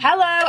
Hello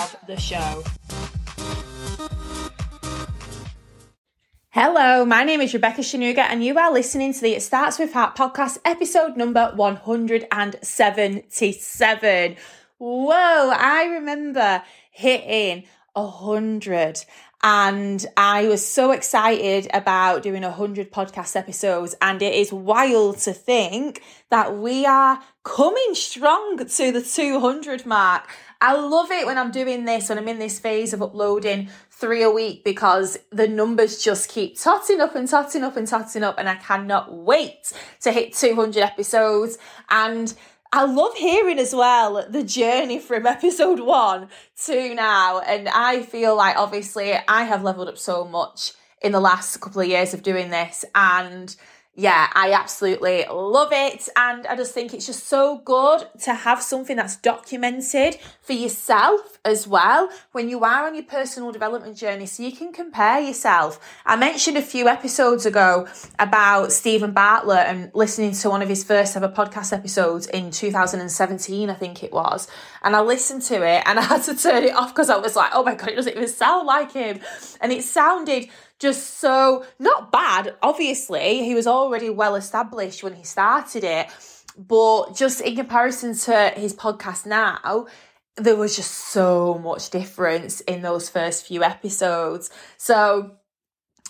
of the show. Hello, my name is Rebecca Sonuga, and you are listening to the It Starts With Heart podcast, episode number 177. Whoa, I remember hitting a hundred and I was so excited about doing 100 podcast episodes. And it is wild to think that we are coming strong to the 200 mark. I love it when I'm doing this, when I'm in this phase of uploading three a week, because the numbers just keep totting up and totting up and totting up. And I cannot wait to hit 200 episodes. And I love hearing as well the journey from episode one to now. And I feel like obviously I have leveled up so much in the last couple of years of doing this. And yeah, I absolutely love it. And I just think it's just so good to have something that's documented for yourself as well when you are on your personal development journey so you can compare yourself. I mentioned a few episodes ago about Steven Bartlett and listening to one of his first ever podcast episodes in 2017, I think it was. And I listened to it and I had to turn it off because I was like, oh my God, it doesn't even sound like him. And it sounded just so not bad. Obviously, he was already well established when he started it, but just in comparison to his podcast now, there was just so much difference in those first few episodes. So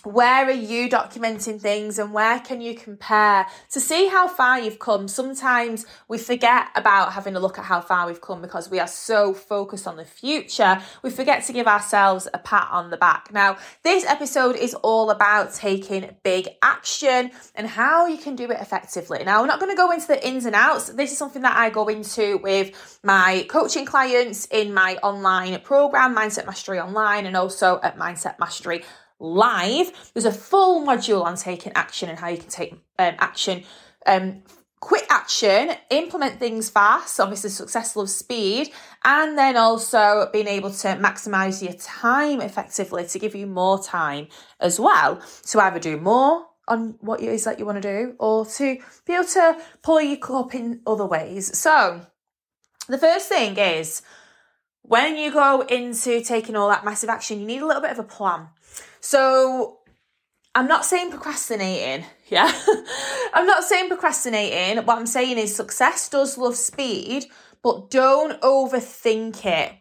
where are you documenting things and where can you compare to see how far you've come? Sometimes we forget about having a look at how far we've come because we are so focused on the future. We forget to give ourselves a pat on the back. Now, this episode is all about taking big action and how you can do it effectively. Now, I'm not going to go into the ins and outs. This is something that I go into with my coaching clients in my online program, Mindset Mastery Online, and also at Mindset Mastery live. There's a full module on taking action and how you can take um, action. Um, quick action, implement things fast, obviously successful of speed, and then also being able to maximize your time effectively to give you more time as well to either do more on what it is that you want to do or to be able to pull your cup in other ways. So, the first thing is when you go into taking all that massive action, you need a little bit of a plan. So I'm not saying procrastinating, yeah. I'm not saying procrastinating. What I'm saying is success does love speed, but don't overthink it.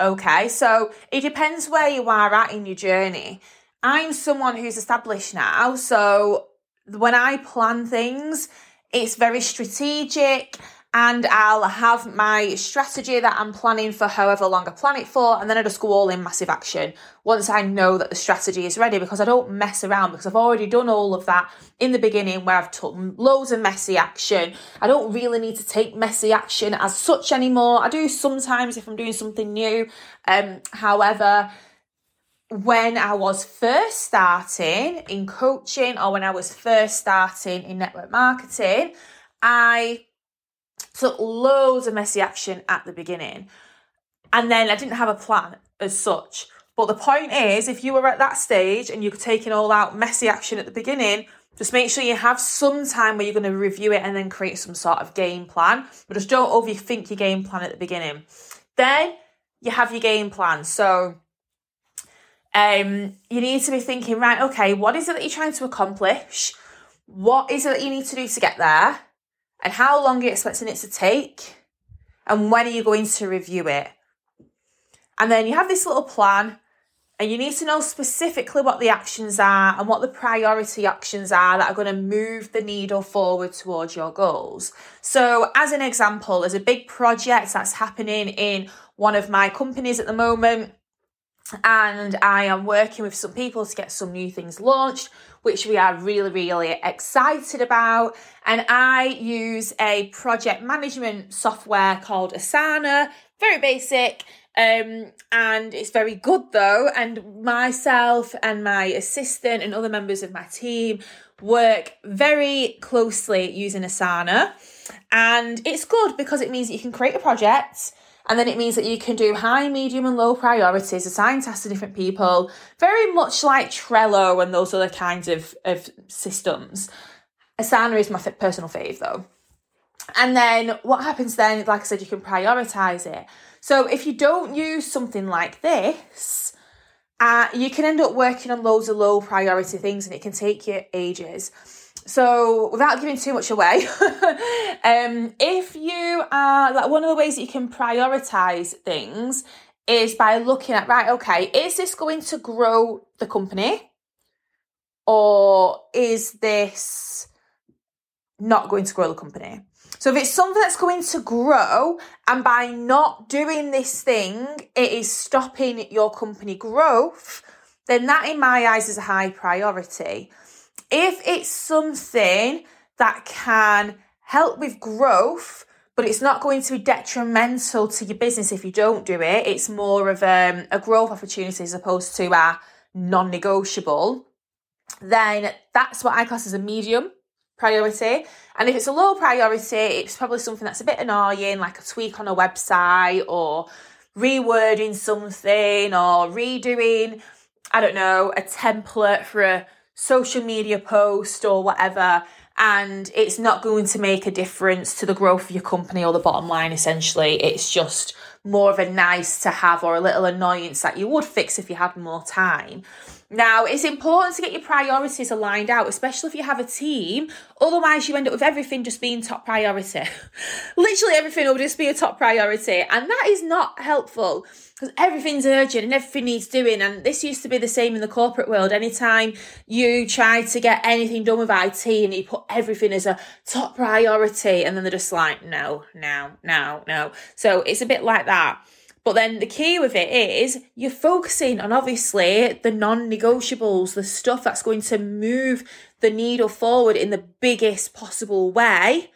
Okay, so it depends where you are at in your journey. I'm someone who's established now, so when I plan things, it's very strategic and I'll have my strategy that I'm planning for however long I plan it for, and then I just go all in massive action once I know that the strategy is ready because I don't mess around because I've already done all of that in the beginning where I've took loads of messy action. I don't really need to take messy action as such anymore. I do sometimes if I'm doing something new. Um, however, when I was first starting in coaching or when I was first starting in network marketing, I took loads of messy action at the beginning. And then I didn't have a plan as such. But the point is, if you were at that stage and you're taking all out messy action at the beginning, just make sure you have some time where you're going to review it and then create some sort of game plan. But just don't overthink your game plan at the beginning. Then you have your game plan. So um, you need to be thinking, right, okay, what is it that you're trying to accomplish? What is it that you need to do to get there? And how long are you expecting it to take? And when are you going to review it? And then you have this little plan and you need to know specifically what the actions are and what the priority actions are that are going to move the needle forward towards your goals. So, as an example, there's a big project that's happening in one of my companies at the moment and I am working with some people to get some new things launched, which we are really, really excited about. And I use a project management software called Asana, very basic. Um, and it's very good though. And myself and my assistant and other members of my team work very closely using Asana. And it's good because it means that you can create a project and then it means that you can do high, medium, and low priorities, assign tasks to different people, very much like Trello and those other kinds of, of systems. Asana is my personal fave though. And then what happens then, like I said, you can prioritize it. So if you don't use something like this, uh, you can end up working on loads of low priority things and it can take you ages. So, without giving too much away, um, if you are like one of the ways that you can prioritize things is by looking at right, okay, is this going to grow the company or is this not going to grow the company? So, if it's something that's going to grow and by not doing this thing, it is stopping your company growth, then that in my eyes is a high priority. If it's something that can help with growth, but it's not going to be detrimental to your business if you don't do it, it's more of um, a growth opportunity as opposed to a non negotiable, then that's what I class as a medium priority. And if it's a low priority, it's probably something that's a bit annoying, like a tweak on a website or rewording something or redoing, I don't know, a template for a social media post or whatever and it's not going to make a difference to the growth of your company or the bottom line essentially. It's just more of a nice to have or a little annoyance that you would fix if you had more time now, it's important to get your priorities aligned out, especially if you have a team. Otherwise, you end up with everything just being top priority. Literally, everything will just be a top priority. And that is not helpful because everything's urgent and everything needs doing. And this used to be the same in the corporate world. Anytime you try to get anything done with IT and you put everything as a top priority, and then they're just like, no, no, no, no. So it's a bit like that. But then the key with it is you're focusing on obviously the non negotiables, the stuff that's going to move the needle forward in the biggest possible way.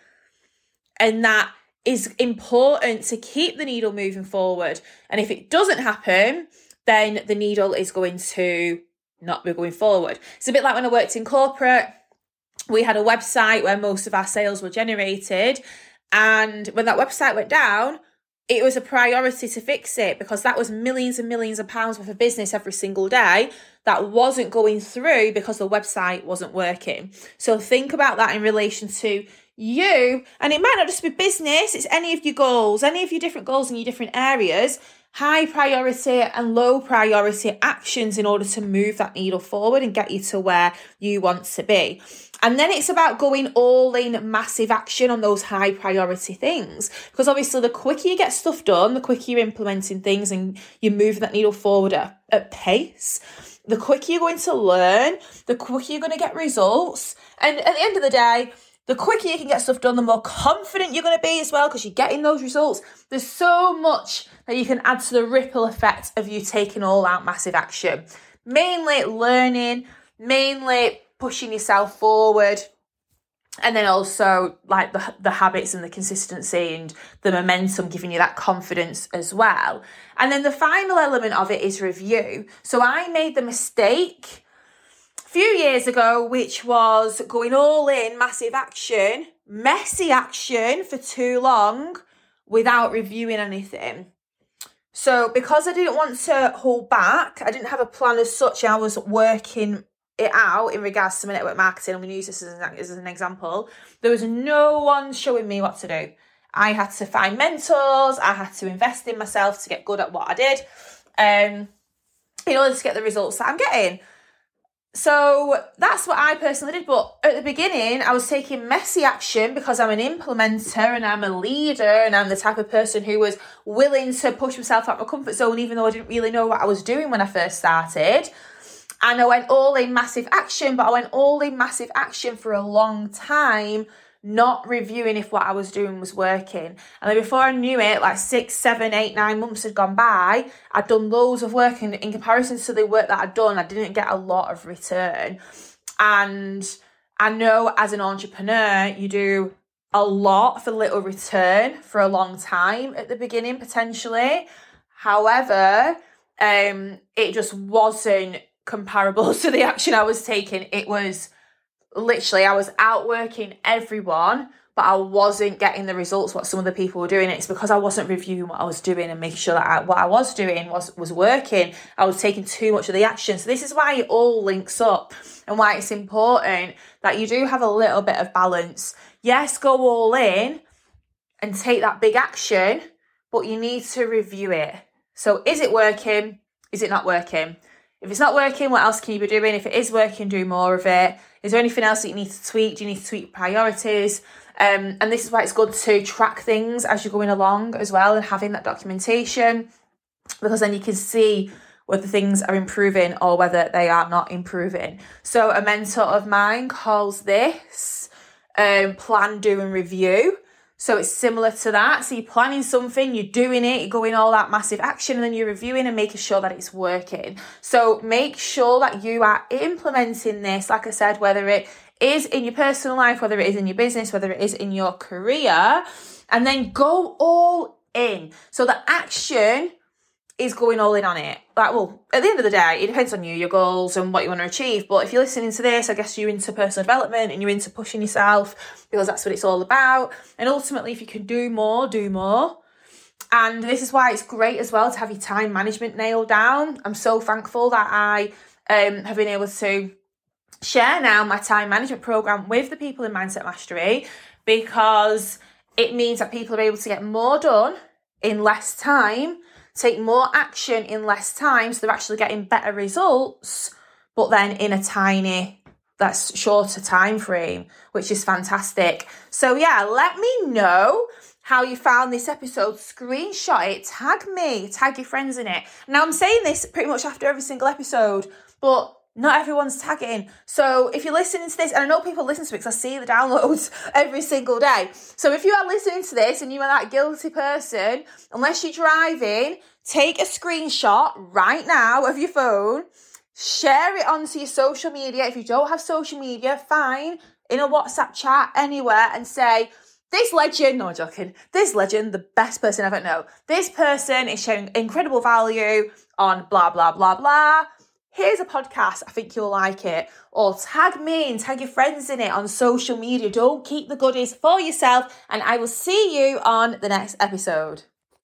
And that is important to keep the needle moving forward. And if it doesn't happen, then the needle is going to not be going forward. It's a bit like when I worked in corporate, we had a website where most of our sales were generated. And when that website went down, it was a priority to fix it because that was millions and millions of pounds worth of business every single day that wasn't going through because the website wasn't working. So think about that in relation to you. And it might not just be business, it's any of your goals, any of your different goals in your different areas, high priority and low priority actions in order to move that needle forward and get you to where you want to be. And then it's about going all in massive action on those high priority things. Because obviously, the quicker you get stuff done, the quicker you're implementing things and you're moving that needle forward at, at pace, the quicker you're going to learn, the quicker you're going to get results. And at the end of the day, the quicker you can get stuff done, the more confident you're going to be as well because you're getting those results. There's so much that you can add to the ripple effect of you taking all out massive action. Mainly learning, mainly pushing yourself forward and then also like the the habits and the consistency and the momentum giving you that confidence as well and then the final element of it is review so i made the mistake few years ago which was going all in massive action messy action for too long without reviewing anything so because i didn't want to hold back i didn't have a plan as such i was working it out in regards to my network marketing. I'm going to use this as an, example. There was no one showing me what to do. I had to find mentors. I had to invest in myself to get good at what I did, um, in order to get the results that I'm getting. So that's what I personally did. But at the beginning, I was taking messy action because I'm an implementer and I'm a leader and I'm the type of person who was willing to push myself out of my comfort zone, even though I didn't really know what I was doing when I first started. And I went all in massive action, but I went all in massive action for a long time, not reviewing if what I was doing was working. And then before I knew it, like six, seven, eight, nine months had gone by, I'd done loads of work, and in comparison to the work that I'd done, I didn't get a lot of return. And I know as an entrepreneur, you do a lot for little return for a long time at the beginning, potentially. However, um, it just wasn't comparable to the action I was taking. It was literally, I was outworking everyone, but I wasn't getting the results what some of the people were doing. It's because I wasn't reviewing what I was doing and making sure that I, what I was doing was was working. I was taking too much of the action. So this is why it all links up and why it's important that you do have a little bit of balance. Yes, go all in and take that big action, but you need to review it. So is it working? Is it not working? If it's not working, what else can you be doing? If it is working, do more of it. Is there anything else that you need to tweak? Do you need to tweak priorities? Um, and this is why it's good to track things as you're going along as well and having that documentation because then you can see whether things are improving or whether they are not improving. So, a mentor of mine calls this um, plan, do, and review. So it's similar to that. So you're planning something, you're doing it, you're going all that massive action, and then you're reviewing and making sure that it's working. So make sure that you are implementing this, like I said, whether it is in your personal life, whether it is in your business, whether it is in your career, and then go all in. So the action is going all in on it. Like, well, at the end of the day, it depends on you, your goals, and what you want to achieve. But if you're listening to this, I guess you're into personal development and you're into pushing yourself because that's what it's all about. And ultimately, if you can do more, do more. And this is why it's great as well to have your time management nailed down. I'm so thankful that I um, have been able to share now my time management program with the people in Mindset Mastery because it means that people are able to get more done in less time take more action in less time, so they're actually getting better results, but then in a tiny, that's shorter time frame, which is fantastic. So yeah, let me know how you found this episode. Screenshot it, tag me, tag your friends in it. Now I'm saying this pretty much after every single episode, but not everyone's tagging. So if you're listening to this, and I know people listen to it because I see the downloads every single day. So if you are listening to this and you are that guilty person, unless you're driving, take a screenshot right now of your phone, share it onto your social media. If you don't have social media, fine, in a WhatsApp chat, anywhere, and say, this legend, no, I'm joking, this legend, the best person I've ever know. This person is showing incredible value on blah, blah, blah, blah here's a podcast, I think you'll like it. Or tag me and tag your friends in it on social media. Don't keep the goodies for yourself, and I will see you on the next episode.